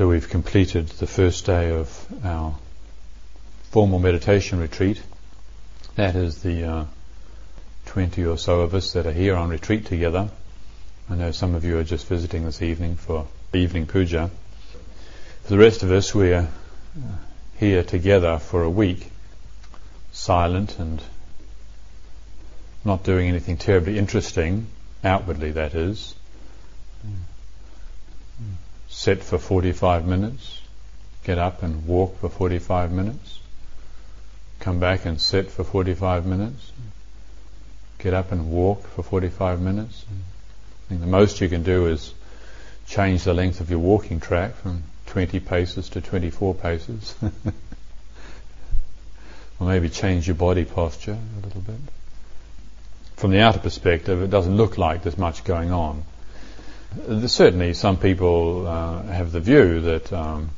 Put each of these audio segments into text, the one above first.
So we've completed the first day of our formal meditation retreat. That is the uh, 20 or so of us that are here on retreat together. I know some of you are just visiting this evening for evening puja. For the rest of us, we're uh, here together for a week, silent and not doing anything terribly interesting, outwardly that is sit for 45 minutes, get up and walk for 45 minutes, come back and sit for 45 minutes, get up and walk for 45 minutes. I think the most you can do is change the length of your walking track from 20 paces to 24 paces. or maybe change your body posture a little bit. From the outer perspective, it doesn't look like there's much going on. Certainly, some people uh, have the view that, um,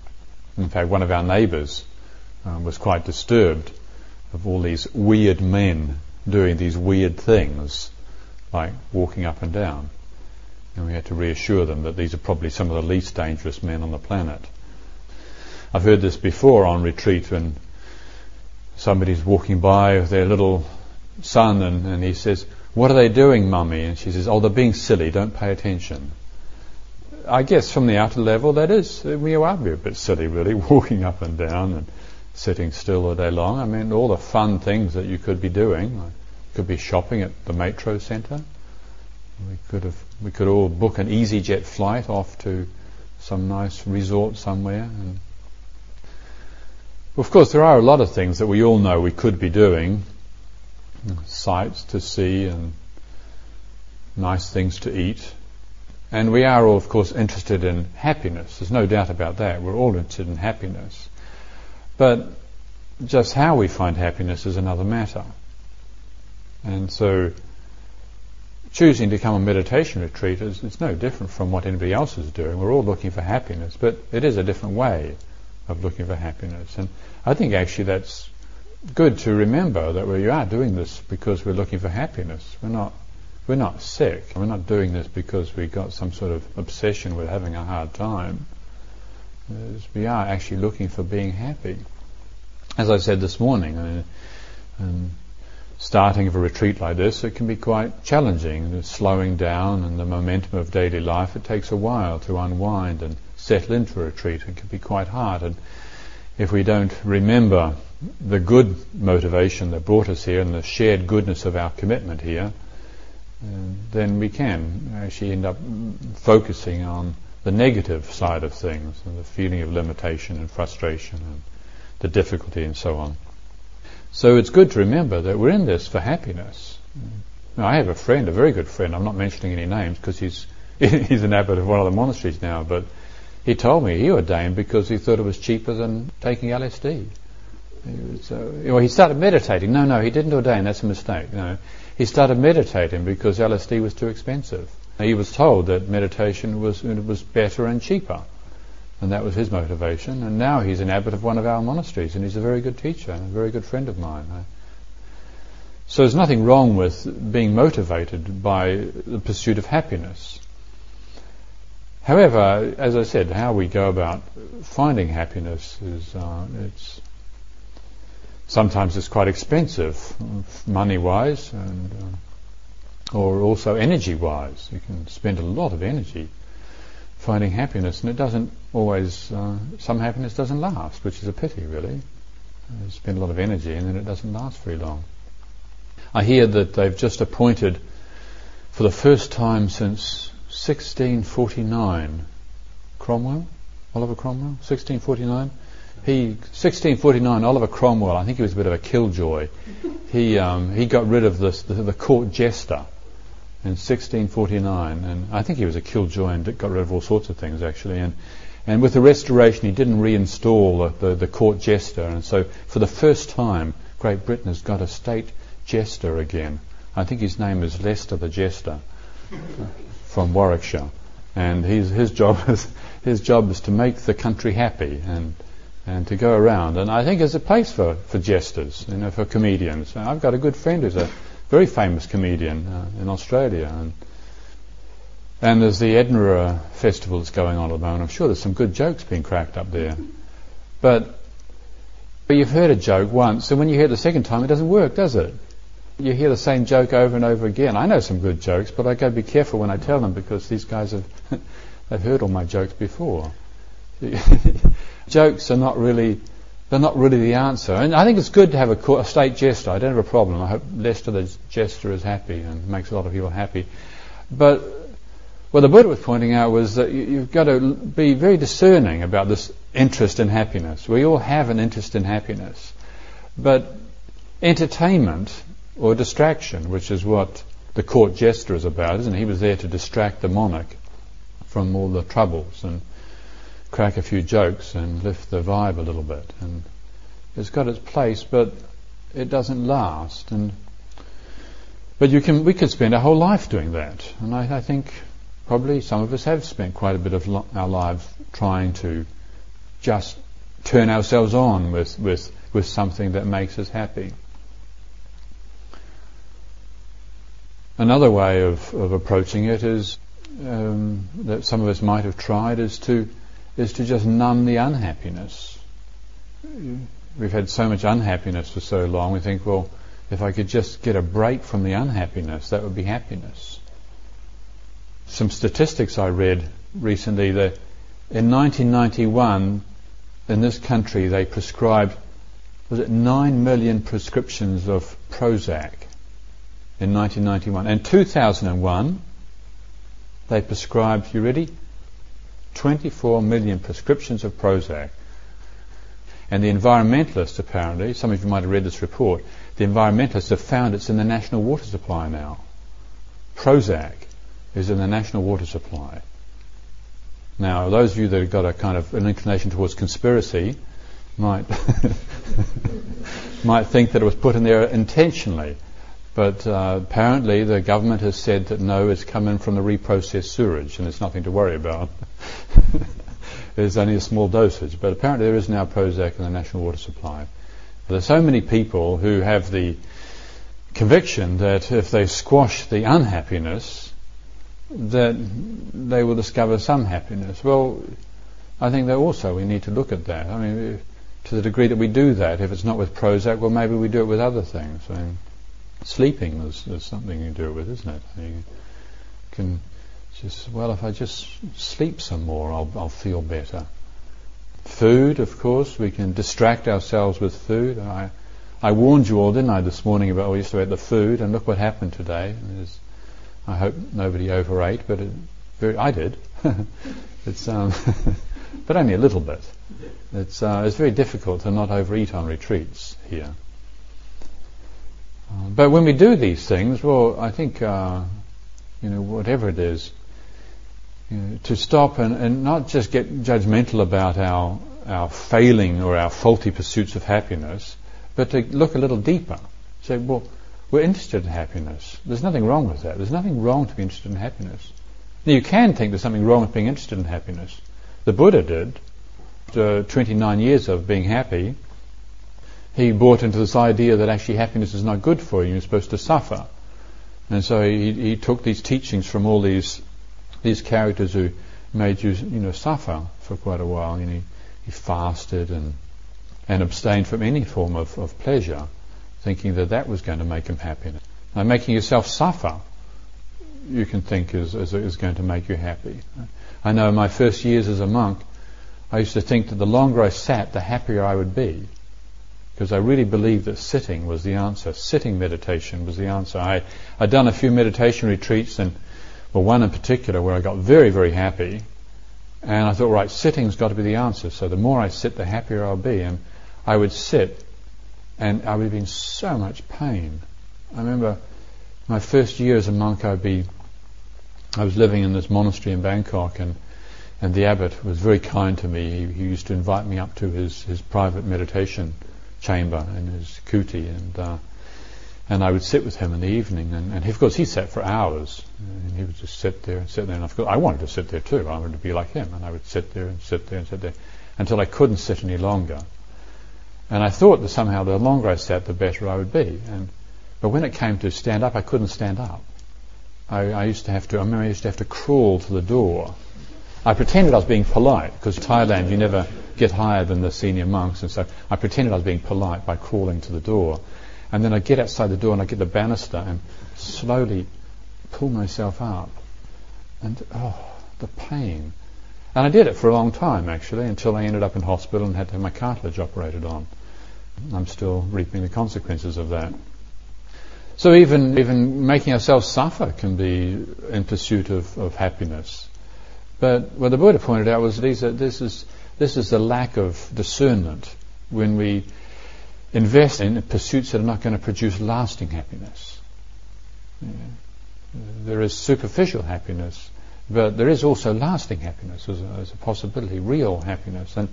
in fact, one of our neighbours uh, was quite disturbed of all these weird men doing these weird things, like walking up and down. And we had to reassure them that these are probably some of the least dangerous men on the planet. I've heard this before on retreat when somebody's walking by with their little son and, and he says, What are they doing, mummy? And she says, Oh, they're being silly, don't pay attention. I guess from the outer level, that is, we are a bit silly, really, walking up and down and sitting still all day long. I mean, all the fun things that you could be doing. You could be shopping at the metro centre. We could have, we could all book an EasyJet flight off to some nice resort somewhere. And of course, there are a lot of things that we all know we could be doing. Sights to see and nice things to eat. And we are all, of course, interested in happiness. There's no doubt about that. We're all interested in happiness. But just how we find happiness is another matter. And so, choosing to come on a meditation retreat is it's no different from what anybody else is doing. We're all looking for happiness, but it is a different way of looking for happiness. And I think actually that's good to remember that we are doing this because we're looking for happiness. We're not we're not sick. We're not doing this because we've got some sort of obsession with having a hard time. We are actually looking for being happy. As I said this morning, I mean, starting of a retreat like this, it can be quite challenging. The slowing down and the momentum of daily life, it takes a while to unwind and settle into a retreat. It can be quite hard. And if we don't remember the good motivation that brought us here and the shared goodness of our commitment here, then we can actually end up focusing on the negative side of things and the feeling of limitation and frustration and the difficulty and so on. So it's good to remember that we're in this for happiness. Now, I have a friend, a very good friend. I'm not mentioning any names because he's he's an abbot of one of the monasteries now, but he told me he ordained because he thought it was cheaper than taking LSD. He, was, uh, well, he started meditating. No, no, he didn't ordain. That's a mistake. He started meditating because LSD was too expensive. He was told that meditation was was better and cheaper, and that was his motivation. And now he's an abbot of one of our monasteries, and he's a very good teacher and a very good friend of mine. So there's nothing wrong with being motivated by the pursuit of happiness. However, as I said, how we go about finding happiness is uh, it's sometimes it's quite expensive, money-wise, and uh, or also energy-wise. You can spend a lot of energy finding happiness, and it doesn't always. Uh, some happiness doesn't last, which is a pity, really. You spend a lot of energy, and then it doesn't last very long. I hear that they've just appointed, for the first time since 1649, Cromwell, Oliver Cromwell, 1649 he 1649 Oliver Cromwell I think he was a bit of a killjoy he um, he got rid of this, the, the, court jester in 1649 and I think he was a killjoy and got rid of all sorts of things actually and And with the restoration, he didn't reinstall the, the, the, court jester. And so, for the first time, Great Britain has got a state jester again. I think his name is Leicester the Jester from Warwickshire. And his, his, job is, his job is to make the country happy and, and to go around. And I think there's a place for, for jesters, you know, for comedians. I've got a good friend who's a very famous comedian uh, in Australia. And, and there's the Edinburgh Festival that's going on at the moment. I'm sure there's some good jokes being cracked up there. But, but you've heard a joke once, and when you hear it the second time, it doesn't work, does it? You hear the same joke over and over again. I know some good jokes, but I got to be careful when I tell them because these guys have they've heard all my jokes before. jokes are not really they're not really the answer. And I think it's good to have a, a, state jester. I don't have a problem. I hope Leicester the jester is happy and makes a lot of people happy. But what the Buddha was pointing out was that you, have got to be very discerning about this interest in happiness. We all have an interest in happiness. But entertainment or distraction, which is what the court jester is about, isn't he? He was there to distract the monarch from all the troubles and crack a few jokes and lift the vibe a little bit. And it's got its place, but it doesn't last. And but you can, we could spend our whole life doing that. And I, I think probably some of us have spent quite a bit of lo- our lives trying to just turn ourselves on with, with, with something that makes us happy. Another way of, of approaching it is um, that some of us might have tried is to is to just numb the unhappiness. We've had so much unhappiness for so long. We think, well, if I could just get a break from the unhappiness, that would be happiness some statistics I read recently that in 1991 in this country they prescribed was it 9 million prescriptions of Prozac in 1991 and 2001 they prescribed you ready 24 million prescriptions of Prozac. And the environmentalists apparently some of you might have read this report the environmentalists have found it's in the national water supply now. Prozac is in the national water supply. Now, those of you that have got a kind of an inclination towards conspiracy might might think that it was put in there intentionally, but uh, apparently the government has said that no, it's coming from the reprocessed sewage, and it's nothing to worry about. There's only a small dosage, but apparently there is now Prozac in the national water supply. There's so many people who have the conviction that if they squash the unhappiness, that they will discover some happiness. Well, I think that also we need to look at that. I mean, to the degree that we do that, if it's not with Prozac, well, maybe we do it with other things. I mean, sleeping is, is something you do with, isn't it? You can just, well, if I just sleep some more, I'll, I'll feel better. Food, of course, we can distract ourselves with food. I, I warned you all, didn't I, this morning about, well, yesterday about the food, and look what happened today. There's I hope nobody overate, but it, very, I did. it's, um, but only a little bit. It's, uh, it's very difficult to not overeat on retreats here. Uh, but when we do these things, well, I think, uh, you know, whatever it is, you know, to stop and, and not just get judgmental about our, our failing or our faulty pursuits of happiness, but to look a little deeper. Say, well, we're interested in happiness. There's nothing wrong with that. There's nothing wrong to be interested in happiness. Now, you can think there's something wrong with being interested in happiness. The Buddha did. After 29 years of being happy, he bought into this idea that actually happiness is not good for you. You're supposed to suffer. And so he, he took these teachings from all these these characters who made you you know suffer for quite a while. You know, he fasted and and abstained from any form of, of pleasure thinking that that was going to make him happy. Now, making yourself suffer, you can think is, is, is going to make you happy. I know in my first years as a monk, I used to think that the longer I sat, the happier I would be. Because I really believed that sitting was the answer. Sitting meditation was the answer. I, I'd done a few meditation retreats, and well, one in particular where I got very, very happy. And I thought, right, sitting's got to be the answer. So the more I sit, the happier I'll be. And I would sit and I would be in so much pain. I remember my first year as a monk, I'd be, I was living in this monastery in Bangkok, and and the abbot was very kind to me. He, he, used to invite me up to his, his private meditation chamber in his kuti, and uh, and I would sit with him in the evening. And, and of course, he sat for hours, and he would just sit there and sit there. And of course, I wanted to sit there too. I wanted to be like him, and I would sit there and sit there and sit there until I couldn't sit any longer. And I thought that somehow the longer I sat, the better I would be. And but when it came to stand up, I couldn't stand up. I, I used to have to. I remember I used to have to crawl to the door I pretended I was being polite because Thailand you never get higher than the senior monks, and so I pretended I was being polite by crawling to the door, and then I get outside the door and I get the banister and slowly pull myself up, and oh, the pain. And I did it for a long time actually until I ended up in hospital and had to have my cartilage operated on. I'm still reaping the consequences of that. So even even making ourselves suffer can be in pursuit of, of happiness. But what the Buddha pointed out was these are, this is this is the lack of discernment when we invest in pursuits that are not going to produce lasting happiness. Yeah. There is superficial happiness, but there is also lasting happiness as a, as a possibility, real happiness. And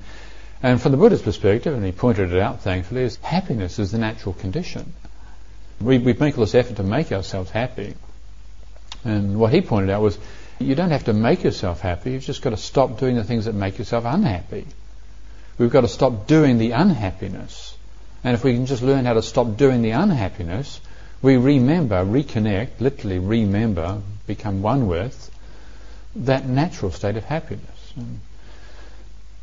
and from the Buddha's perspective, and he pointed it out thankfully, is happiness is the natural condition. We, we make all this effort to make ourselves happy. And what he pointed out was you don't have to make yourself happy, you've just got to stop doing the things that make yourself unhappy. We've got to stop doing the unhappiness. And if we can just learn how to stop doing the unhappiness, we remember, reconnect, literally remember, become one with that natural state of happiness. And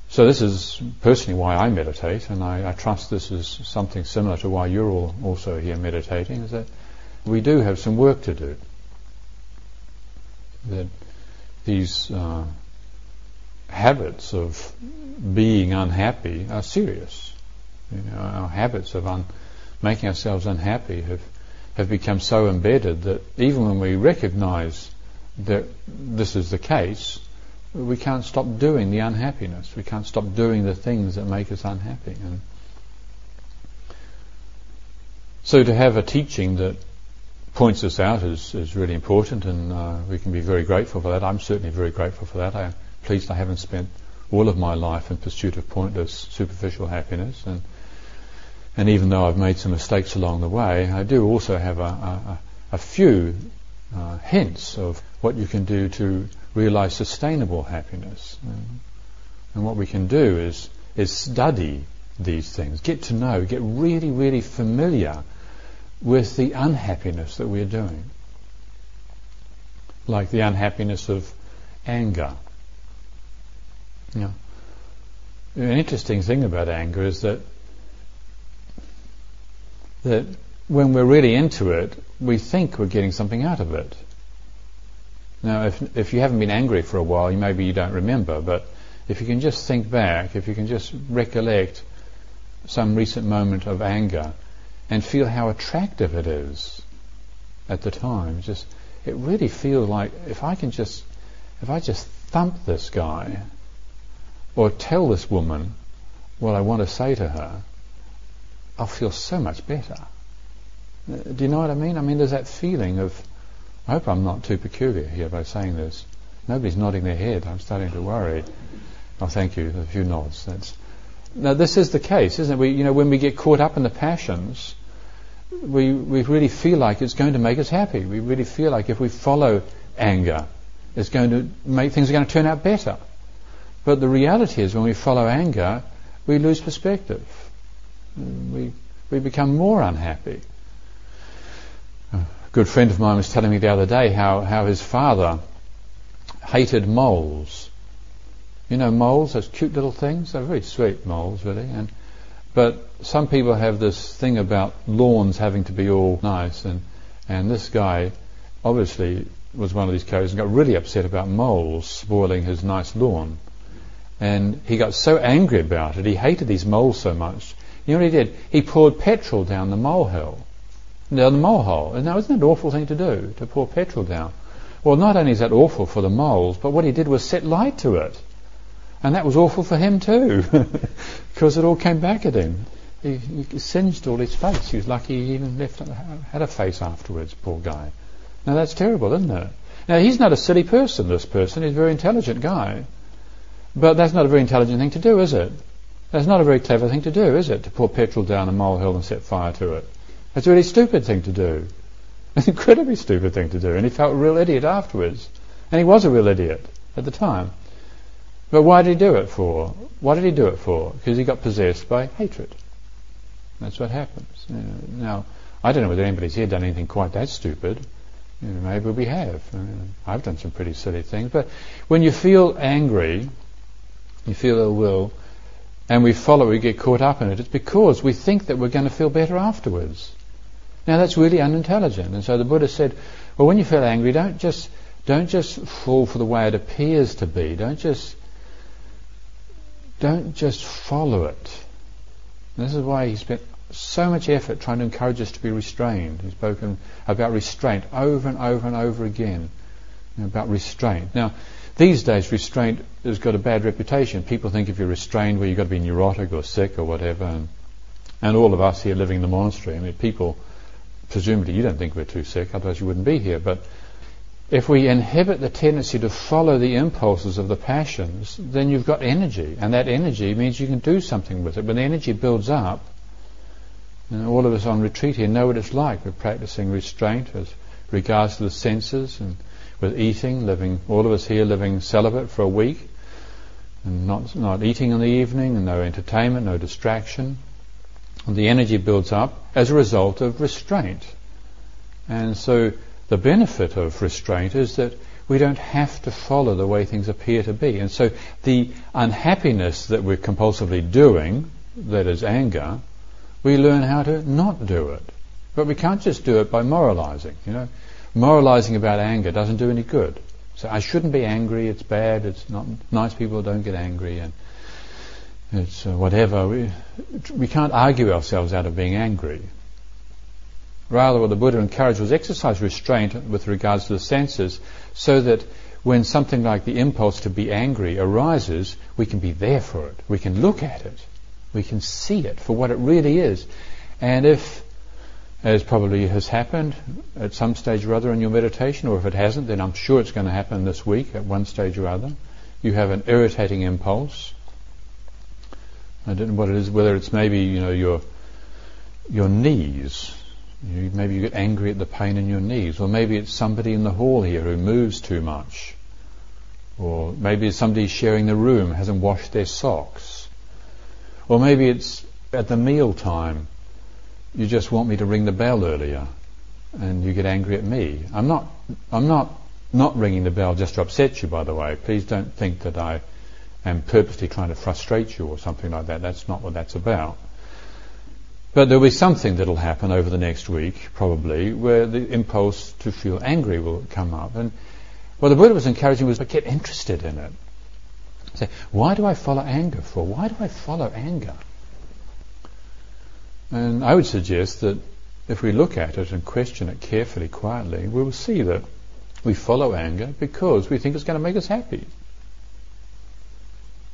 so this is personally why I meditate, and I, I, trust this is something similar to why you're all also here meditating, is that we do have some work to do. That these uh, habits of being unhappy are serious. You know, our habits of un- making ourselves unhappy have have become so embedded that even when we recognise that this is the case, we can't stop doing the unhappiness. We can't stop doing the things that make us unhappy. And so to have a teaching that points us out is, is really important, and uh, we can be very grateful for that. I'm certainly very grateful for that. I'm pleased I haven't spent all of my life in pursuit of pointless, superficial happiness, and and even though I've made some mistakes along the way, I do also have a, a, a few uh, hints of what you can do to realize sustainable happiness. And, and what we can do is is study these things, get to know, get really, really familiar with the unhappiness that we're doing. Like the unhappiness of anger. You know, an interesting thing about anger is that that when we're really into it, we think we're getting something out of it. Now, if if you haven't been angry for a while, you, maybe you don't remember, but if you can just think back, if you can just recollect some recent moment of anger, and feel how attractive it is at the time. Just it really feels like if I can just if I just thump this guy or tell this woman what I want to say to her, I'll feel so much better. Do you know what I mean? I mean, there's that feeling of, I hope I'm not too peculiar here by saying this. Nobody's nodding their head. I'm starting to worry. Oh, thank you. A few nods. That's now, this is the case, isn't it? We, you know, when we get caught up in the passions, we, we really feel like it's going to make us happy. We really feel like if we follow anger, it's going to make things are going to turn out better. But the reality is, when we follow anger, we lose perspective. We, we become more unhappy. A good friend of mine was telling me the other day how, how his father hated moles you know, moles, those cute little things, they're very sweet moles, really. And but some people have this thing about lawns having to be all nice, and and this guy obviously was one of these characters and got really upset about moles spoiling his nice lawn. And he got so angry about it, he hated these moles so much. You know what he did? He poured petrol down the molehill, down the molehole. And now, isn't that an awful thing to do, to pour petrol down? Well, not only is that awful for the moles, but what he did was set light to it. And that was awful for him too, because it all came back at him. He, he, singed all his face. He was lucky he even left had a face afterwards. Poor guy. Now that's terrible, isn't it? Now he's not a silly person. This person, he's a very intelligent guy, But that's not a very intelligent thing to do, is it? That's not a very clever thing to do, is it? To pour petrol down a molehill and set fire to it. That's a really stupid thing to do. An incredibly stupid thing to do. And he felt a real idiot afterwards. And he was a real idiot at the time. But why did he do it for? What did he do it for? Because he got possessed by hatred. That's what happens. Know, now, I don't know whether anybody's here done anything quite that stupid. You know, maybe we have. Uh, I've done some pretty silly things. But when you feel angry, you feel ill will, and we follow, we get caught up in it, it's because we think that we're going to feel better afterwards. Now that's really unintelligent. And so the Buddha said, well, when you feel angry, don't just don't just fall for the way it appears to be. Don't just don't just follow it. And this is why he spent so much effort trying to encourage us to be restrained. He's spoken about restraint over and over and over again. About restraint. Now, these days, restraint has got a bad reputation. People think if you're restrained, well, you've got to be neurotic or sick or whatever. And, and all of us here living in the monastery, I mean, people, presumably you don't think we're too sick, otherwise you wouldn't be here. But if we inhibit the tendency to follow the impulses of the passions, then you've got energy, and that energy means you can do something with it. When the energy builds up, and all of us on retreat here know what it's like. We're practicing restraint as regards to the senses and with eating, living, all of us here living celibate for a week, and not, not eating in the evening, and no entertainment, no distraction. And the energy builds up as a result of restraint. And so the benefit of restraint is that we don't have to follow the way things appear to be. And so the unhappiness that we're compulsively doing, that is anger, we learn how to not do it. But we can't just do it by moralizing, you know. Moralizing about anger doesn't do any good. So I shouldn't be angry, it's bad, it's not nice people don't get angry and it's uh, whatever. We, we can't argue ourselves out of being angry. Rather, what the Buddha encouraged was exercise restraint with regards to the senses so that when something like the impulse to be angry arises, we can be there for it. We can look at it. We can see it for what it really is. And if, as probably has happened at some stage or other in your meditation, or if it hasn't, then I'm sure it's going to happen this week at one stage or other, you have an irritating impulse. I don't know what it is, whether it's maybe, you know, your, your knees you, maybe you get angry at the pain in your knees, or maybe it's somebody in the hall here who moves too much, or maybe it's somebody sharing the room hasn't washed their socks, or maybe it's at the meal time. You just want me to ring the bell earlier, and you get angry at me. I'm not. I'm not not ringing the bell just to upset you. By the way, please don't think that I am purposely trying to frustrate you or something like that. That's not what that's about. But there'll be something that'll happen over the next week, probably, where the impulse to feel angry will come up. And what the Buddha was encouraging was to get interested in it. Say, why do I follow anger for? Why do I follow anger? And I would suggest that if we look at it and question it carefully, quietly, we will see that we follow anger because we think it's going to make us happy.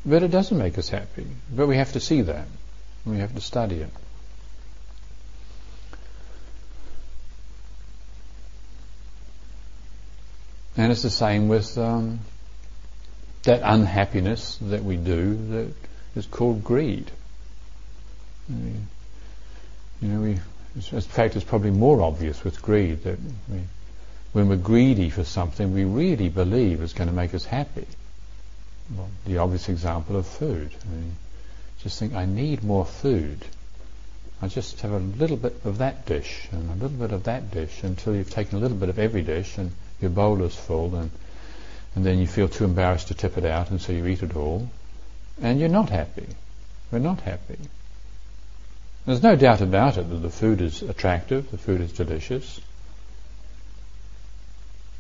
But it doesn't make us happy. But we have to see that. We have to study it. And it's the same with um, that unhappiness that we do that is called greed. You know, we, in fact, it's probably more obvious with greed that we, when we're greedy for something, we really believe it's going to make us happy. Well, the obvious example of food. I mean, just think, I need more food. I just have a little bit of that dish and a little bit of that dish until you've taken a little bit of every dish and your bowl is full and, and then you feel too embarrassed to tip it out and so you eat it all and you're not happy. We're not happy. There's no doubt about it that the food is attractive, the food is delicious.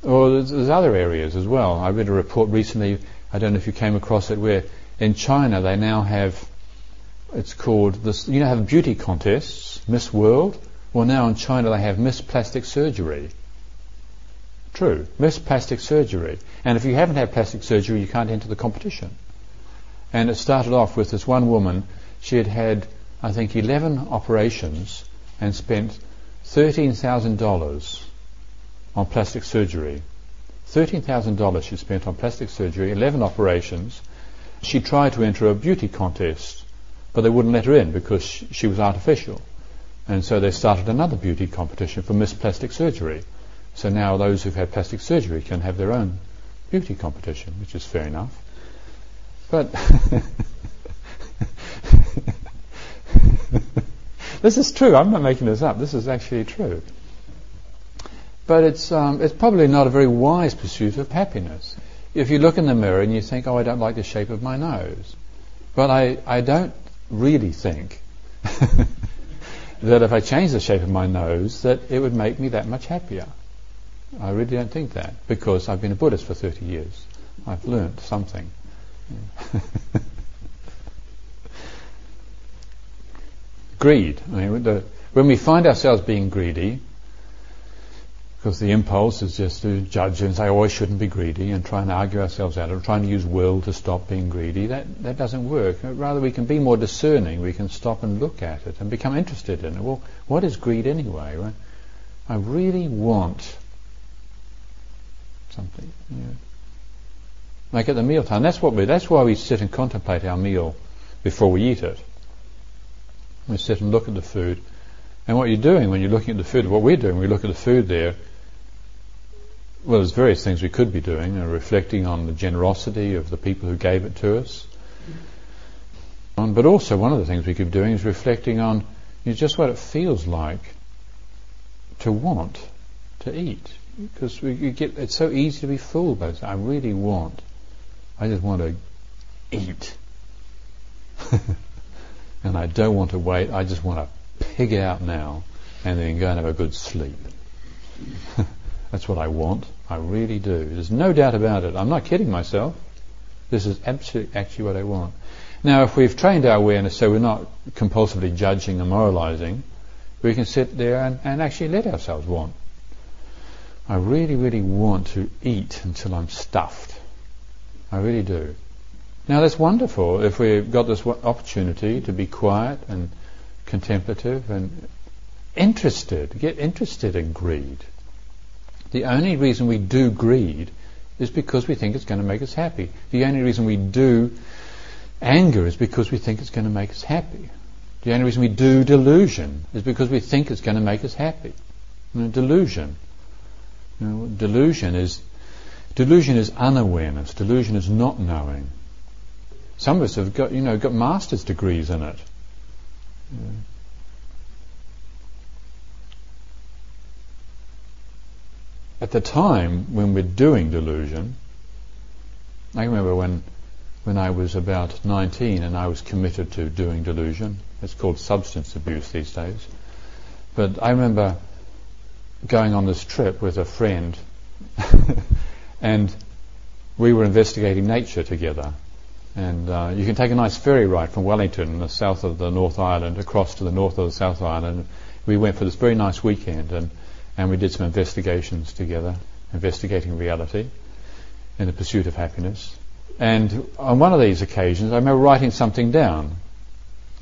Or there's, there's other areas as well. I read a report recently, I don't know if you came across it, where in China they now have, it's called, this, you know, have beauty contests, Miss World. Well, now in China they have Miss Plastic Surgery. True. Miss plastic surgery. And if you haven't had plastic surgery, you can't enter the competition. And it started off with this one woman. She had had, I think, 11 operations and spent $13,000 on plastic surgery. $13,000 she spent on plastic surgery, 11 operations, She tried to enter a beauty contest, but they wouldn't let her in because she was artificial. And so they started another beauty competition for Miss Plastic Surgery. So now those who've had plastic surgery can have their own beauty competition, which is fair enough. But this is true. I'm not making this up. This is actually true. But it's, um, it's probably not a very wise pursuit of happiness. If you look in the mirror and you think, oh, I don't like the shape of my nose. But I, I don't really think that if I change the shape of my nose, that it would make me that much happier. I really don't think that because I've been a Buddhist for 30 years. I've learnt something. Greed. I mean, the, when we find ourselves being greedy, because the impulse is just to judge and say, oh, I shouldn't be greedy and try and argue ourselves out of trying to use will to stop being greedy. That, that doesn't work. Rather, we can be more discerning. We can stop and look at it and become interested in it. Well, what is greed anyway? I really want something. Yeah. Like at the mealtime. That's what we. That's why we sit and contemplate our meal before we eat it. We sit and look at the food. And what you're doing when you're looking at the food, what we're doing, we look at the food there, well, there's various things we could be doing, uh, reflecting on the generosity of the people who gave it to us. Um, but also, one of the things we could be doing is reflecting on you know, just what it feels like to want to eat. Because it's so easy to be fooled by this. I really want. I just want to eat. and I don't want to wait. I just want to pig out now and then go and have a good sleep. That's what I want. I really do. There's no doubt about it. I'm not kidding myself. This is absolutely actually what I want. Now, if we've trained our awareness so we're not compulsively judging and moralizing, we can sit there and, and actually let ourselves want. I really, really want to eat until I'm stuffed. I really do. Now that's wonderful if we've got this opportunity to be quiet and contemplative and interested, get interested in greed. The only reason we do greed is because we think it's going to make us happy. The only reason we do anger is because we think it's going to make us happy. The only reason we do delusion is because we think it's going to make us happy. You know, delusion. You know, delusion is delusion is unawareness. Delusion is not knowing. Some of us have got you know got master's degrees in it. Know. at the time when we're doing delusion, I remember when when I was about 19 and I was committed to doing delusion. It's called substance abuse these days. But I remember going on this trip with a friend and we were investigating nature together. And uh, you can take a nice ferry ride from Wellington, in the south of the North Island, across to the north of the South Island. We went for this very nice weekend and and we did some investigations together, investigating reality in the pursuit of happiness. And on one of these occasions, I remember writing something down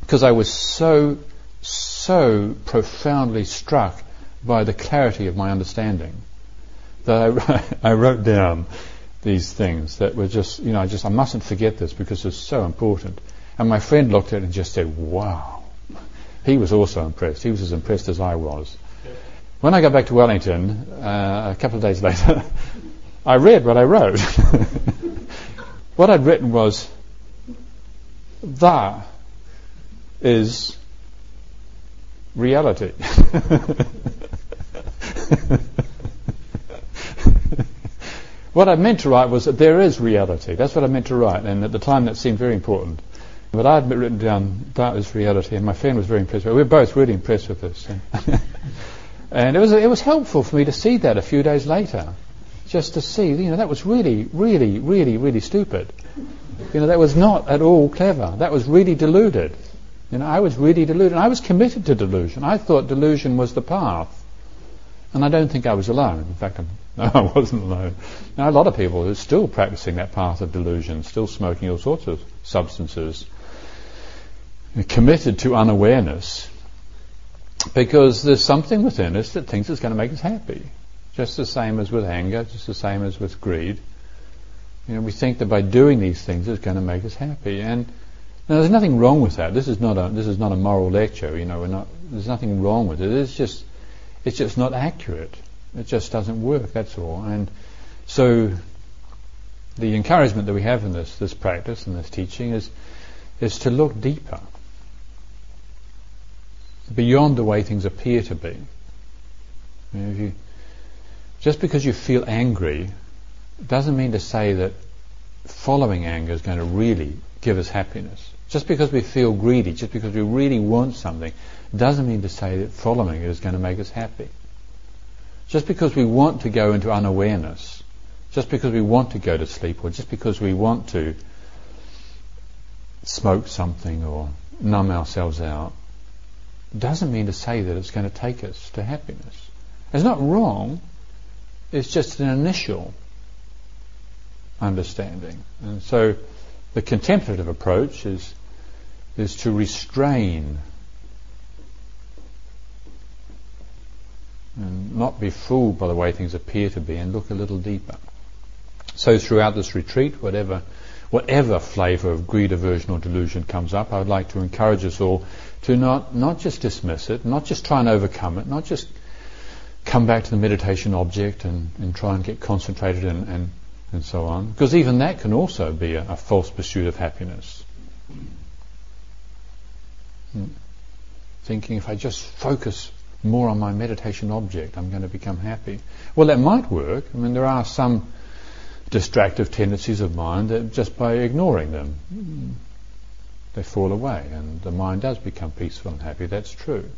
because I was so, so profoundly struck by the clarity of my understanding that I, I wrote down these things that were just, you know, I just, I mustn't forget this because it's so important. And my friend looked at it and just said, wow. He was also impressed. He was as impressed as I was. When I got back to Wellington, uh, a couple of days later, I read what I wrote. what I'd written was, that is reality. what I meant to write was that there is reality. That's what I meant to write, and at the time that seemed very important. But I had written down that is reality, and my friend was very impressed. We were both really impressed with this. And it was, it was helpful for me to see that a few days later. Just to see, you know, that was really, really, really, really stupid. You know, that was not at all clever. That was really deluded. You know, I was really deluded. I was committed to delusion. I thought delusion was the path. And I don't think I was alone. In fact, no, I wasn't alone. Now, a lot of people are still practicing that path of delusion, still smoking all sorts of substances, committed to unawareness, because there's something within us that thinks it's going to make us happy. Just the same as with anger, just the same as with greed. You know, we think that by doing these things it's going to make us happy, and now, there's nothing wrong with that. This is not a this is not a moral lecture. You know, we're not. There's nothing wrong with it. It's just it's just not accurate. It just doesn't work. That's all. And so, the encouragement that we have in this this practice and this teaching is is to look deeper, beyond the way things appear to be. You just because you feel angry doesn't mean to say that following anger is going to really give us happiness. Just because we feel greedy, just because we really want something, doesn't mean to say that following it is going to make us happy. Just because we want to go into unawareness, just because we want to go to sleep, or just because we want to smoke something or numb ourselves out, doesn't mean to say that it's going to take us to happiness. It's not wrong, it's just an initial understanding. And so the contemplative approach is is to restrain and not be fooled by the way things appear to be and look a little deeper. So throughout this retreat, whatever whatever flavour of greed, aversion or delusion comes up, I would like to encourage us all to not, not just dismiss it, not just try and overcome it, not just come back to the meditation object and, and try and get concentrated and, and, and so on. Because even that can also be a, a false pursuit of happiness. Thinking if I just focus more on my meditation object, I'm going to become happy. Well, that might work. I mean, there are some distractive tendencies of mind that just by ignoring them, they fall away and the mind does become peaceful and happy. That's true.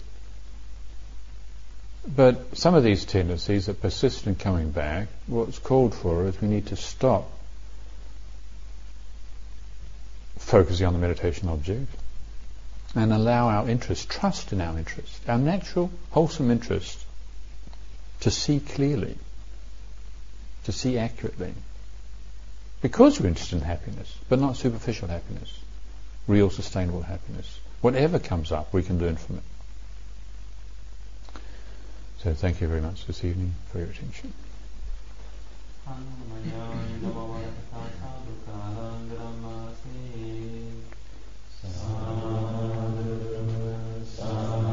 But some of these tendencies that persist in coming back, what's called for is we need to stop focusing on the meditation object and allow our interest, trust in our interest, our natural, wholesome interest, to see clearly, to see accurately. Because we're interested in happiness, but not superficial happiness, real sustainable happiness. Whatever comes up, we can learn from it. So thank you very much this evening for your attention. Sādhu, sādhu.